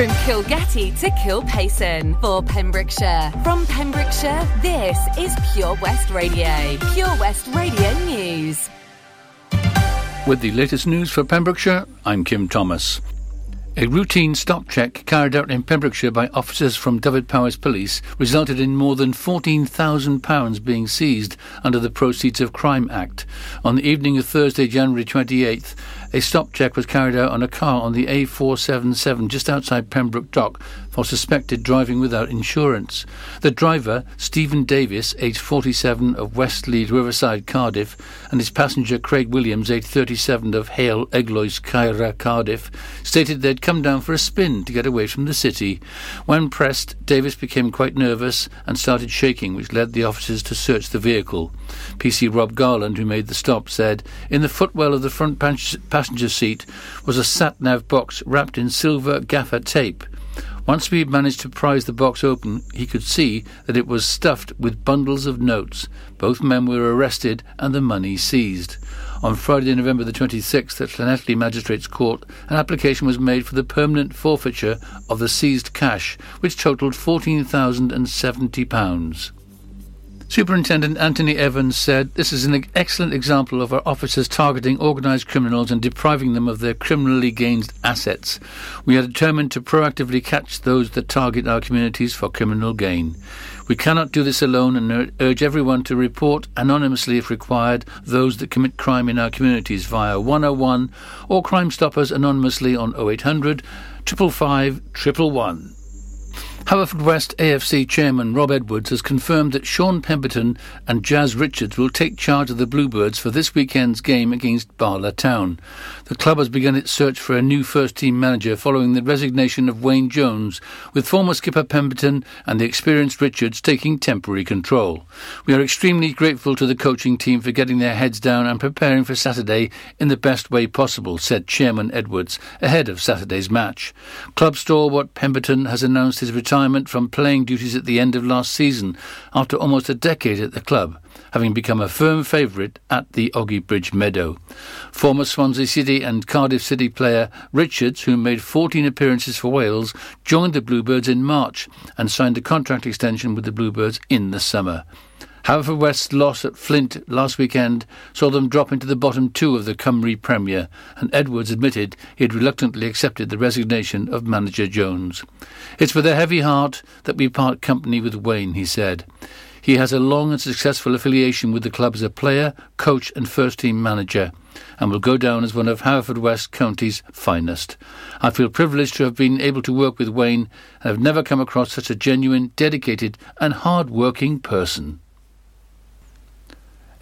From Kilgetty to Kilpaison for Pembrokeshire. From Pembrokeshire, this is Pure West Radio. Pure West Radio News. With the latest news for Pembrokeshire, I'm Kim Thomas. A routine stop check carried out in Pembrokeshire by officers from Dyfed-Powys Police resulted in more than £14,000 being seized under the Proceeds of Crime Act. On the evening of Thursday, January 28th, a stop check was carried out on a car on the A477 just outside Pembroke Dock for suspected driving without insurance. The driver, Stephen Davis, aged 47 of Westleigh, Riverside, Cardiff, and his passenger, Craig Williams, aged 37 of Heol, Eglwys, Caerau, Cardiff, stated they'd come down for a spin to get away from the city. When pressed, Davis became quite nervous and started shaking, which led the officers to search the vehicle. PC Rob Garland, who made the stop, said, In the footwell of the front passenger seat was a sat-nav box wrapped in silver gaffer tape. Once we managed to prise the box open, he could see that it was stuffed with bundles of notes. Both men were arrested and the money seized. On Friday, November the 26th, at Llanelli Magistrates Court, an application was made for the permanent forfeiture of the seized cash, which totalled £14,070. Superintendent Anthony Evans said this is an excellent example of our officers targeting organised criminals and depriving them of their criminally gained assets. We are determined to proactively catch those that target our communities for criminal gain. We cannot do this alone and urge everyone to report anonymously if required those that commit crime in our communities via 101 or Crime Stoppers anonymously on 0800 555 111. Haverfordwest AFC chairman Rob Edwards has confirmed that Sean Pemberton and Jazz Richards will take charge of the Bluebirds for this weekend's game against Bala Town. The club has begun its search for a new first team manager following the resignation of Wayne Jones, with former skipper Pemberton and the experienced Richards taking temporary control. We are extremely grateful to the coaching team for getting their heads down and preparing for Saturday in the best way possible, said Chairman Edwards ahead of Saturday's match. Club stalwart Pemberton has announced his retirement retirement from playing duties at the end of last season after almost a decade at the club, having become a firm favourite at the Ogi Bridge Meadow. Former Swansea City and Cardiff City player Richards, who made 14 appearances for Wales, joined the Bluebirds in March and signed a contract extension with the Bluebirds in the summer. Haverfordwest's loss at Flint last weekend saw them drop into the bottom two of the Cymru Premier, and Edwards admitted he had reluctantly accepted the resignation of manager Jones. It's with a heavy heart that we part company with Wayne, he said. He has a long and successful affiliation with the club as a player, coach, and first team manager, and will go down as one of Haverfordwest County's finest. I feel privileged to have been able to work with Wayne and have never come across such a genuine, dedicated, and hard working person.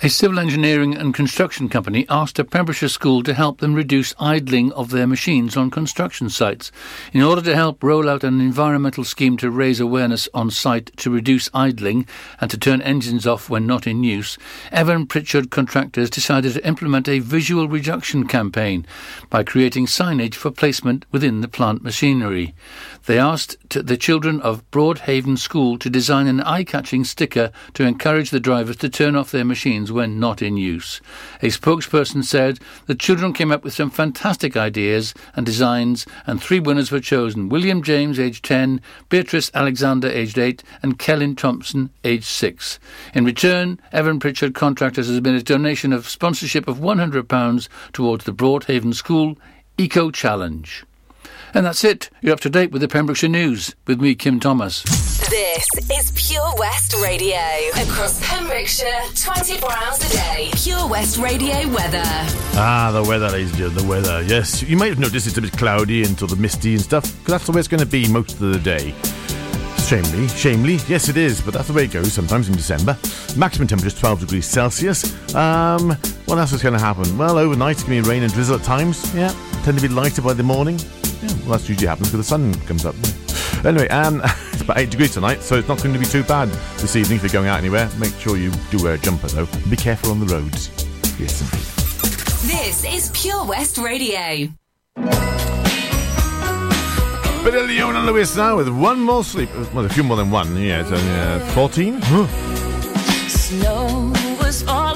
A civil engineering and construction company asked a Pembrokeshire school to help them reduce idling of their machines on construction sites. In order to help roll out an environmental scheme to raise awareness on site to reduce idling and to turn engines off when not in use, Evan Pritchard Contractors decided to implement a visual reduction campaign by creating signage for placement within the plant machinery. They asked the children of Broadhaven School to design an eye-catching sticker to encourage the drivers to turn off their machines when not in use. A spokesperson said the children came up with some fantastic ideas and designs, and three winners were chosen: William James, aged 10, Beatrice Alexander, aged 8, and Kellen Thompson, aged 6. In return, Evan Pritchard Contractors has made a donation of sponsorship of £100 towards the Broadhaven School Eco Challenge. And that's it. You're up to date with the Pembrokeshire News with me, Kim Thomas. This is Pure West Radio. Across Pembrokeshire, 24 hours a day. Pure West Radio weather. Ah, the weather, ladies and gentlemen, the weather. Yes, you might have noticed it's a bit cloudy and sort of misty and stuff, because that's the way it's going to be most of the day. Shamely, shamely, yes it is, but that's the way it goes sometimes in December. Maximum temperature is 12 degrees Celsius. Um, what else is going to happen? Well, overnight it's going to be rain and drizzle at times, yeah. Tend to be lighter by the morning. Yeah, well, that's usually happens because the sun comes up. Anyway, um, it's about 8 degrees tonight, so it's not going to be too bad this evening if you're going out anywhere. Make sure you do wear a jumper, though. Be careful on the roads. Yes, indeed. This is Pure West Radio. Bit of Leona Lewis now with one more sleep. Well, a few more than one. Yeah, it's uh, 14. Snow was falling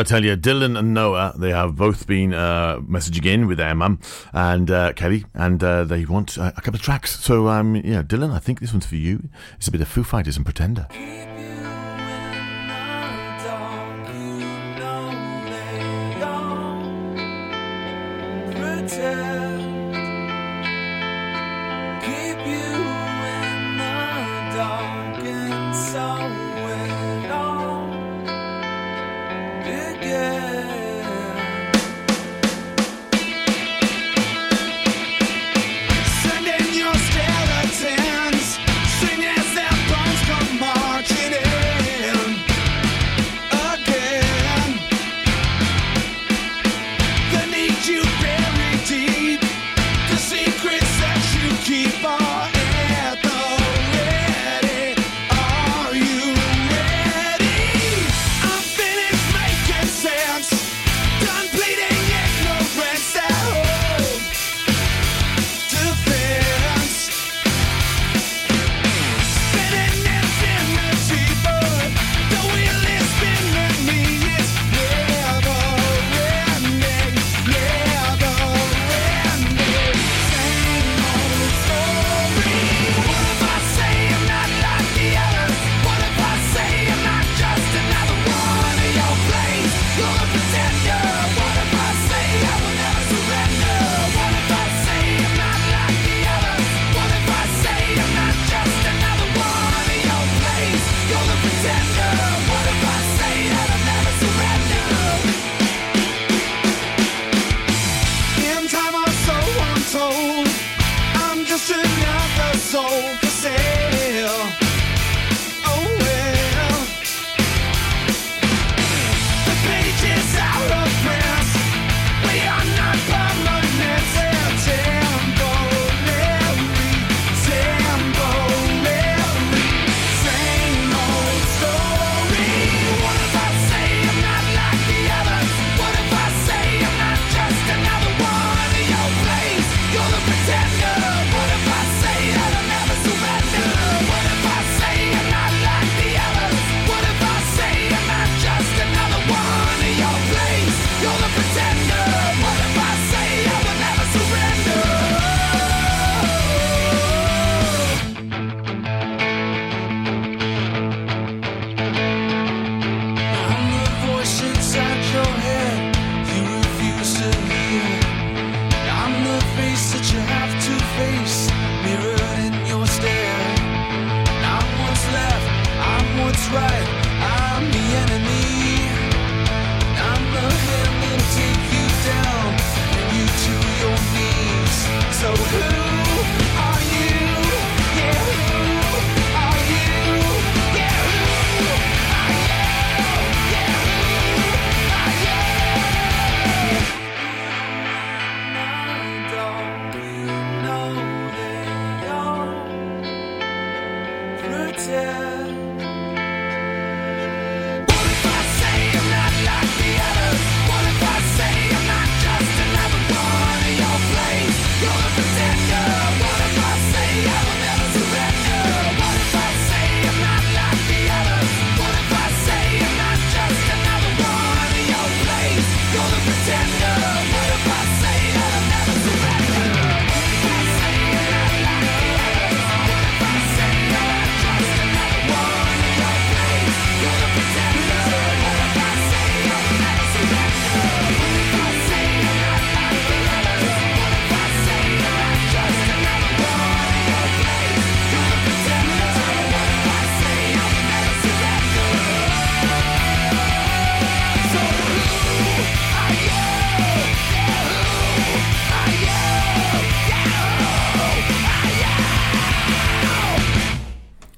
I'll tell you, Dylan and Noah, they have both been uh, messaging in with their mum and uh, Kelly, and uh, they want uh, a couple of tracks. So, um, yeah, Dylan, I think this one's for you. It's a bit of Foo Fighters and Pretender.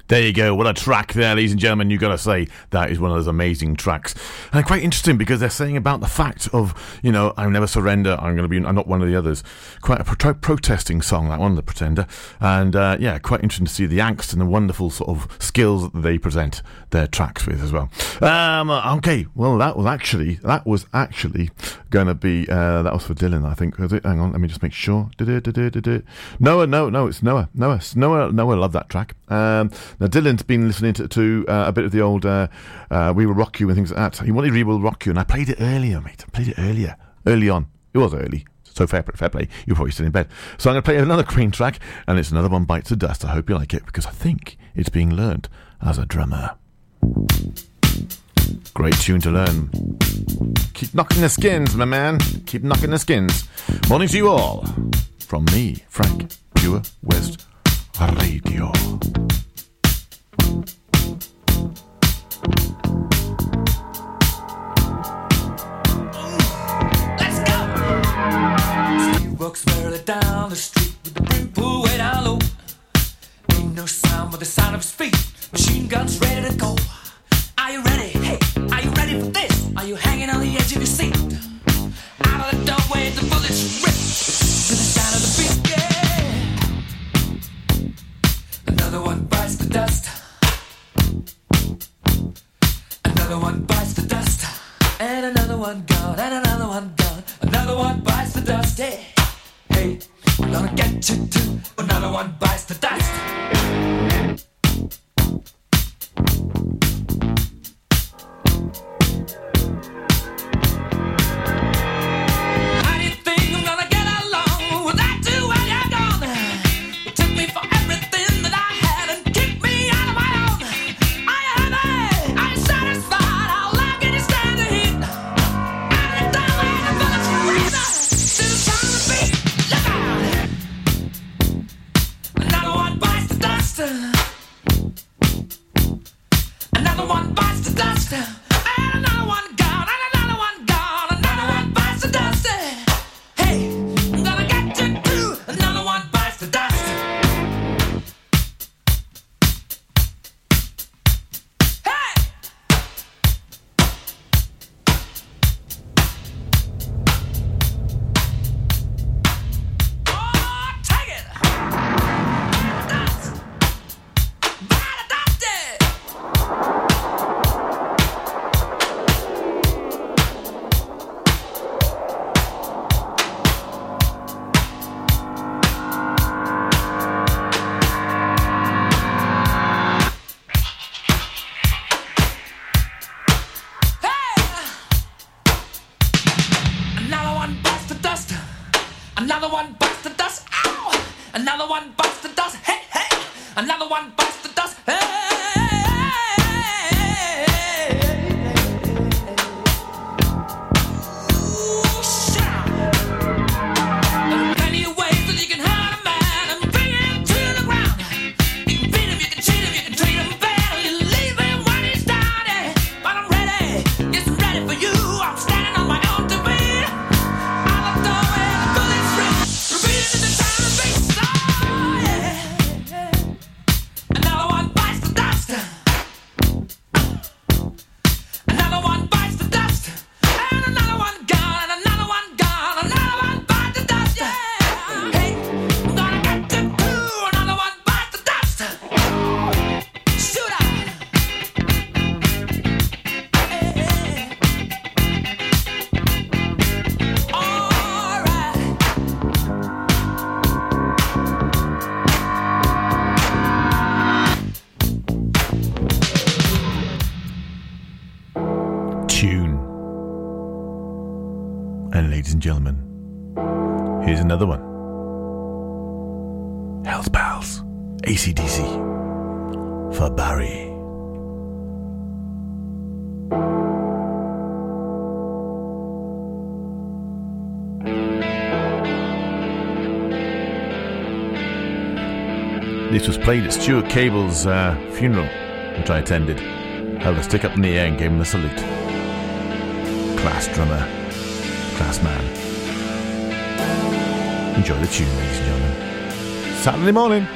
There you go. What a track there, ladies and gentlemen. You've got to say that is one of those amazing tracks. And quite interesting because they're saying about the fact of, you know, I'll never surrender. I'm going to be, I'm not one of the others. Quite a pro- protesting song, that one, The Pretender. And uh, yeah, quite interesting to see the angst and the wonderful sort of skills that they present their tracks with as well. Um, okay, well, that was actually, that was actually going to be, uh, that was for Dylan, I think. Was it? Hang on, let me just make sure. Noah, no, no, it's Noah. Noah, Noah, Noah loved that track. Um, now, Dylan's been listening to, to uh, a bit of the old uh, uh, We Will Rock You and things like that. He wanted We Will Rock You, and I played it earlier, mate. I played it earlier. Early on. It was early. So fair, fair play. You're probably still in bed. So I'm going to play another Queen track, and it's another one bites the dust. I hope you like it because I think it's being learned as a drummer. Great tune to learn. Keep knocking the skins, my man. Keep knocking the skins. Morning to you all. From me, Frank, Pure West Radio. Let's go! He walks barely down the street with the brim pulled way down low. Ain't no sound but the sound of his feet. Machine guns ready to go. Are you ready? Hey, are you ready for this? Are you hanging on the edge of your seat? Out of the doorway, the bullets rip to the sound of the beat. Another one bites the dust. Another one bites the dust. And another one gone, and another one gone. Another one bites the dust. Hey, hey, gonna get you too. Another one bites the dust. This was played at Stuart Cable's uh, funeral, which I attended. Held a stick up in the air and gave him a salute. Class drummer, class man. Enjoy the tune, ladies and gentlemen. Saturday morning.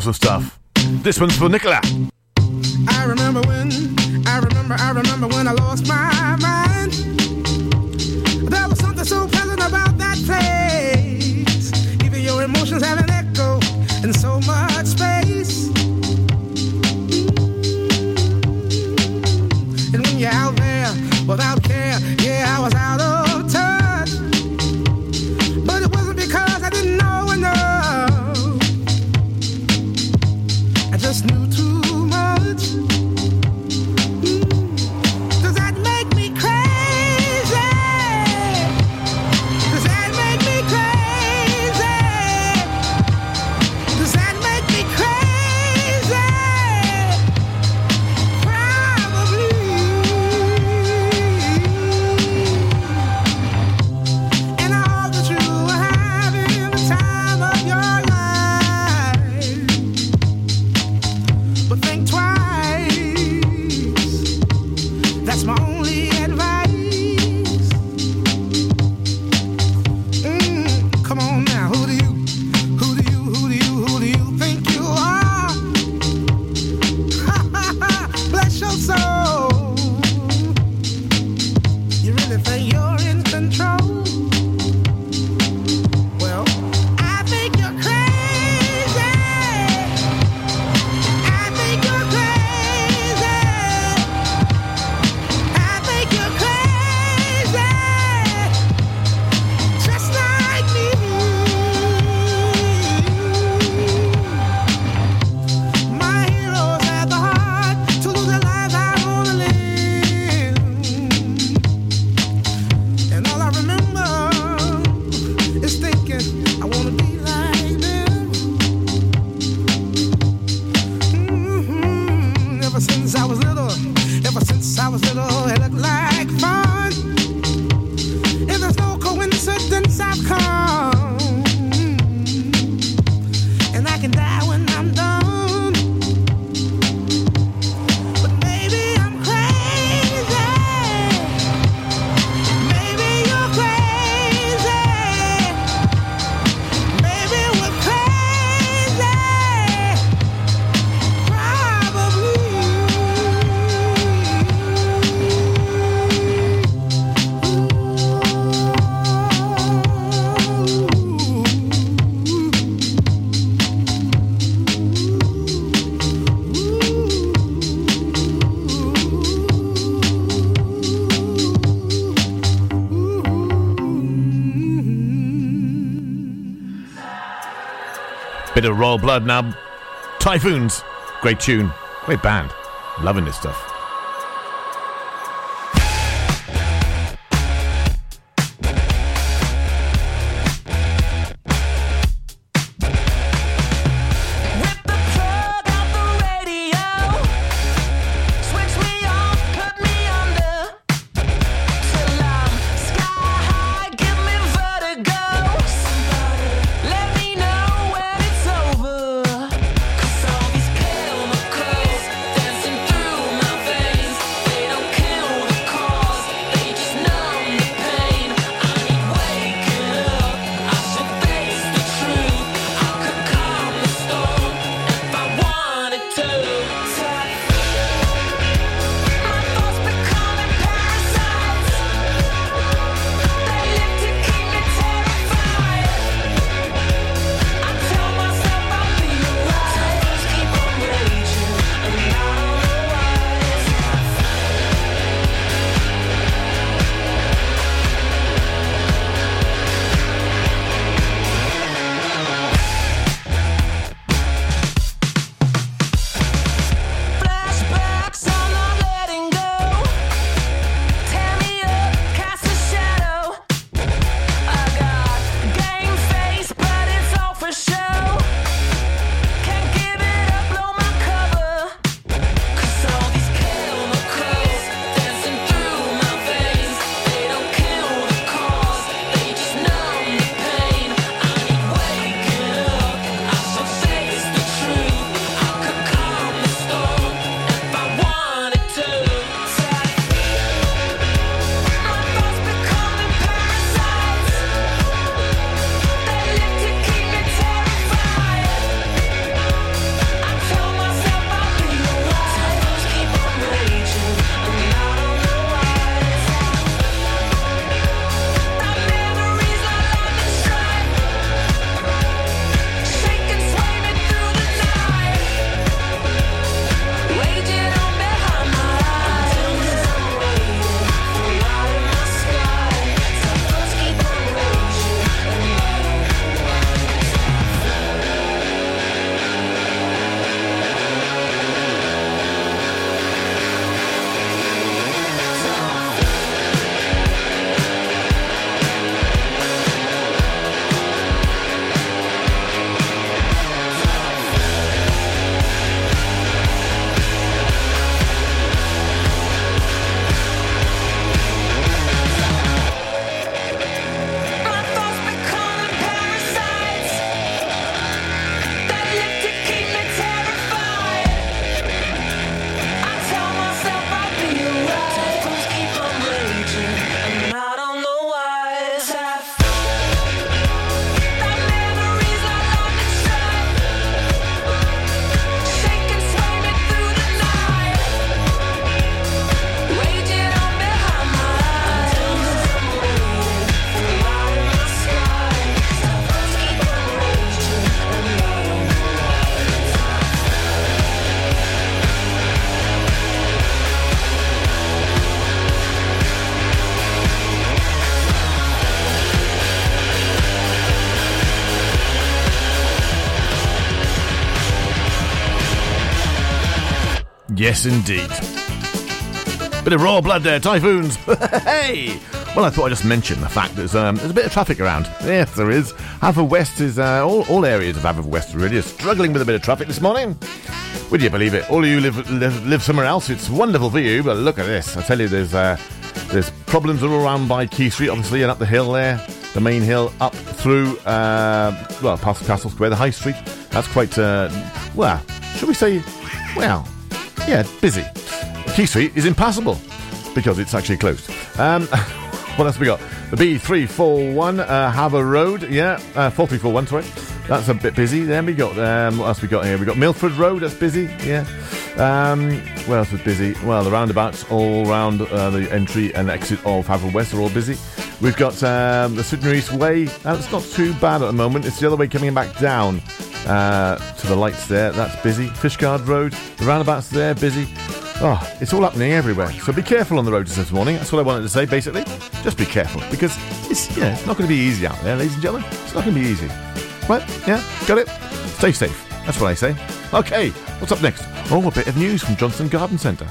girls and stuff. This one's for Nicola. I remember when, I remember, I remember when I lost my the Royal Blood. Now, Typhoons, great tune, great band. Loving this stuff. Yes, indeed. Bit of raw blood there, typhoons. hey! Well, I thought I'd just mention the fact that there's, um, there's a bit of traffic around. Yes, there is. Haverfordwest is, uh, all, all areas of Haverfordwest really are struggling with a bit of traffic this morning. Would you believe it? All of you live, live, live somewhere else. It's wonderful for you, but look at this. I tell you, there's, uh, there's problems all around by Quay Street, obviously, and up the hill there. The main hill up through, uh, well, past Castle Square, the High Street. That's quite, uh, well, should we say, well, yeah, busy. Quay Street is impassable because it's actually closed. Um, what else we got? The B341 uh, Haver Road, yeah, uh, 4341, sorry. That's a bit busy. Then we got, um, what else we got here? We got Milford Road, that's busy, yeah. Um, where else was busy? Well, the roundabouts all round uh, the entry and exit of Haverfordwest are all busy. We've got um, the Sydenham East Way. That's not too bad at the moment. It's the other way coming back down uh, to the lights there. That's busy. Fishguard Road, the roundabouts there, busy. Oh, it's all happening everywhere. So be careful on the roads this morning. That's what I wanted to say, basically. Just be careful because it's yeah, it's not going to be easy out there, ladies and gentlemen. It's not going to be easy. Right? Yeah, got it. Stay safe. That's what I say. Okay, what's up next? Oh, a bit of news from Johnston Garden Centre.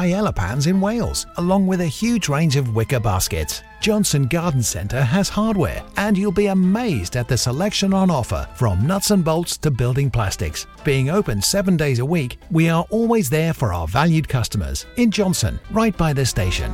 paella pans in Wales, along with a huge range of wicker baskets. Johnston Garden Centre has hardware, and you'll be amazed at the selection on offer from nuts and bolts to building plastics. Being open seven days a week, we are always there for our valued customers in Johnston, right by the station.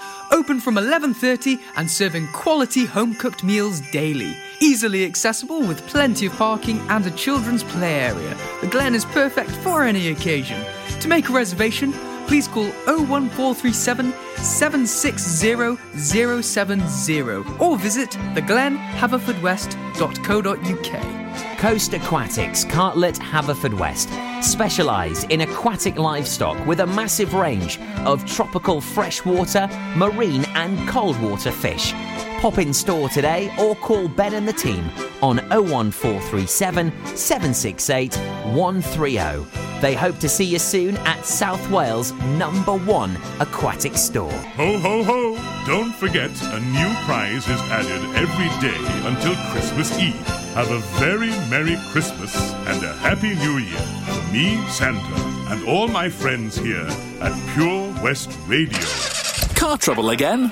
Open from 11:30 and serving quality home-cooked meals daily. Easily accessible with plenty of parking and a children's play area. The Glen is perfect for any occasion. To make a reservation, please call 01437 760 070 or visit theglenhaverfordwest.co.uk. Coast Aquatics, Cartlett, Haverfordwest specialise in aquatic livestock with a massive range of tropical freshwater, marine, and cold water fish. Pop in store today or call Ben and the team on 01437 768 130. They hope to see you soon at South Wales' number one aquatic store. Ho, ho, ho! Don't forget, a new prize is added every day until Christmas Eve. Have a very Merry Christmas and a Happy New Year from me, Santa, and all my friends here at Pure West Radio. Car trouble again?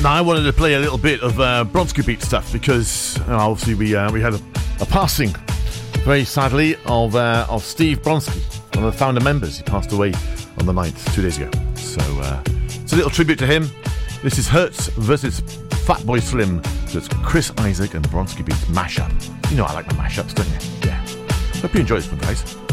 Now, I wanted to play a little bit of uh, Bronski Beat stuff because obviously we uh, we had a, a passing, very sadly, of uh, of Steve Bronski, one of the founder members. He passed away on the 9th, two days ago. So uh, it's a little tribute to him. This is Hurts versus Fatboy Slim. It's Chris Isaak and Bronski Beats mashup. You know I like my mashups, don't you? Yeah. Hope you enjoy this one, guys.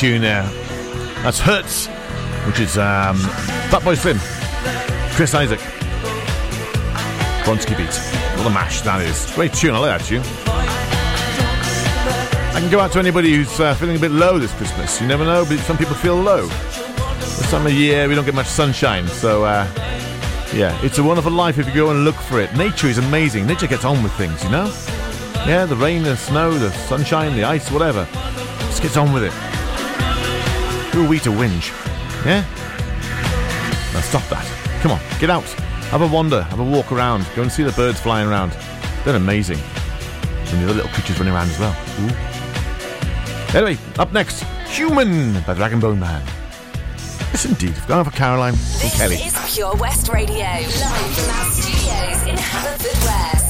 Tune there. That's Hurts, which is um, Fatboy Slim, Chris Isaak, Bronski Beat. What a mash that is. Great tune, I like that tune. I can go out to anybody who's uh, feeling a bit low this Christmas. You never know, but some people feel low. This time of year, we don't get much sunshine, so uh, yeah, it's a wonderful life if you go and look for it. Nature is amazing. Nature gets on with things, you know? Yeah, the rain, the snow, the sunshine, the ice, whatever. Just gets on with it. Who are we to whinge? Yeah? Now stop that. Come on, get out. Have a wander, have a walk around. Go and see the birds flying around. They're amazing. And the other little creatures running around as well. Ooh. Anyway, up next, Human by Rag'n'Bone Man. Yes, indeed. Going for Caroline and Kelly. This is Pure West Radio, live from our studios in Haverfordwest. Maybe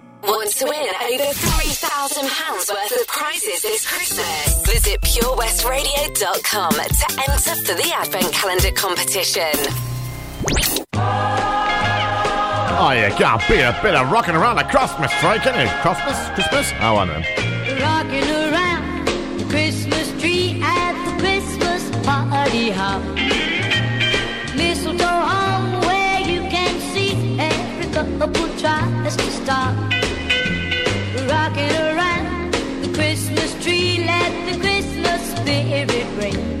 Want to win over £3,000 worth of prizes this Christmas? Visit purewestradio.com to enter for the Advent Calendar competition. Oh, you can't beat a bit of rocking around the Christmas tree, can you? Christmas? Christmas? Oh, I know. Rocking around the Christmas tree at the Christmas party hop. Mistletoe home where you can see every couple tries to stop. Christmas spirit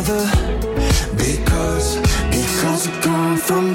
Together. Because, because we've come from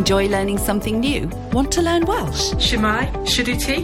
Enjoy learning something new? Want to learn Welsh? Shemai, Shuduti.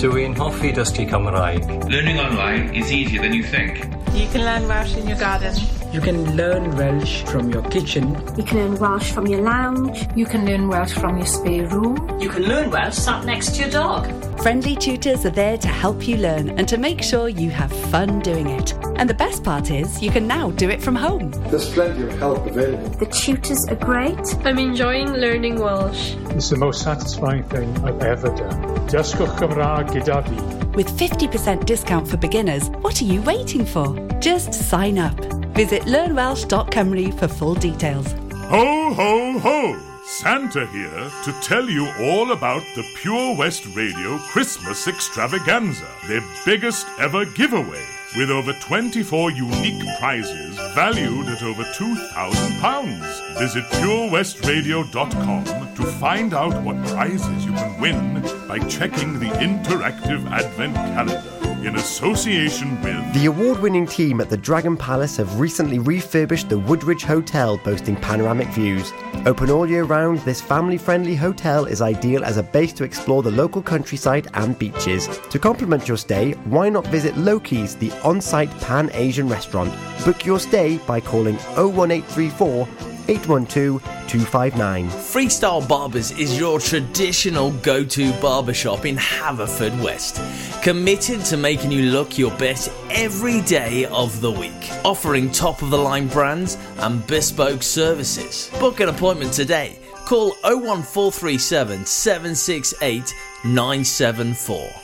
Dwi'n hoffi dysgu Cymraeg. Learning online is easier than you think. You can learn Welsh in your garden. You can learn Welsh from your kitchen. You can learn Welsh from your lounge. You can learn Welsh from your spare room. You can learn Welsh sat next to your dog. Friendly tutors are there to help you learn and to make sure you have fun doing it. And the best part is, you can now do it from home. There's plenty of help available. The tutors are great. I'm enjoying learning Welsh. It's the most satisfying thing I've ever done. Dysgwch Cymraeg gyda fi. With 50% discount for beginners, what are you waiting for? Just sign up. Visit learnwelsh.cymru for full details. Ho, ho, ho! Santa here to tell you all about the Pure West Radio Christmas Extravaganza, their biggest ever giveaway, with over 24 unique prizes valued at over £2,000. Visit purewestradio.com to find out what prizes you can win by checking the interactive Advent calendar in association with The award winning team at the Dragon Palace have recently refurbished the Woodridge Hotel, boasting panoramic views. Open all year round, this family friendly hotel is ideal as a base to explore the local countryside and beaches. To complement your stay, why not visit Loki's, the on site pan Asian restaurant? Book your stay by calling 01834 812 259. Freestyle Barbers is your traditional go to barbershop in Haverfordwest. Committed to making you look your best every day of the week. Offering top of the line brands and bespoke services. Book an appointment today. Call 01437 768 974.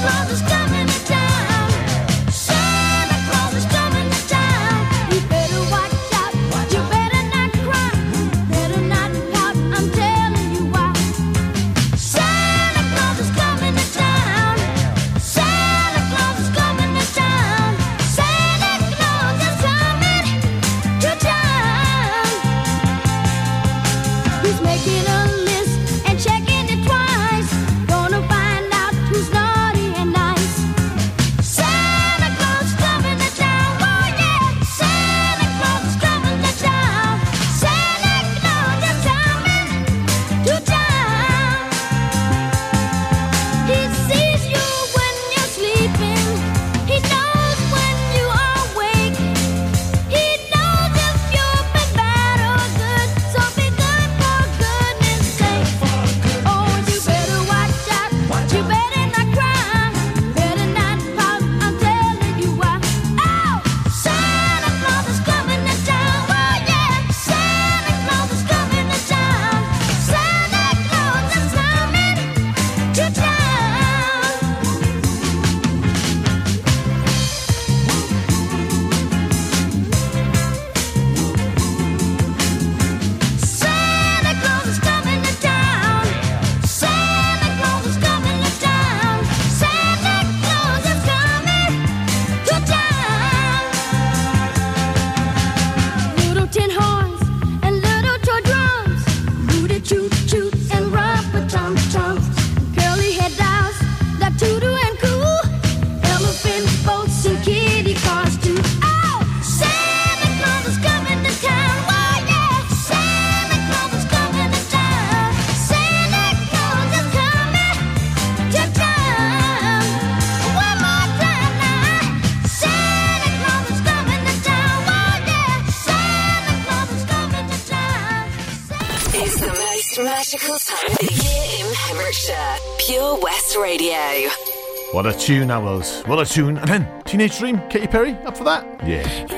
Santa What a tune that was. What a tune. And then Teenage Dream, Katy Perry, up for that? Yeah.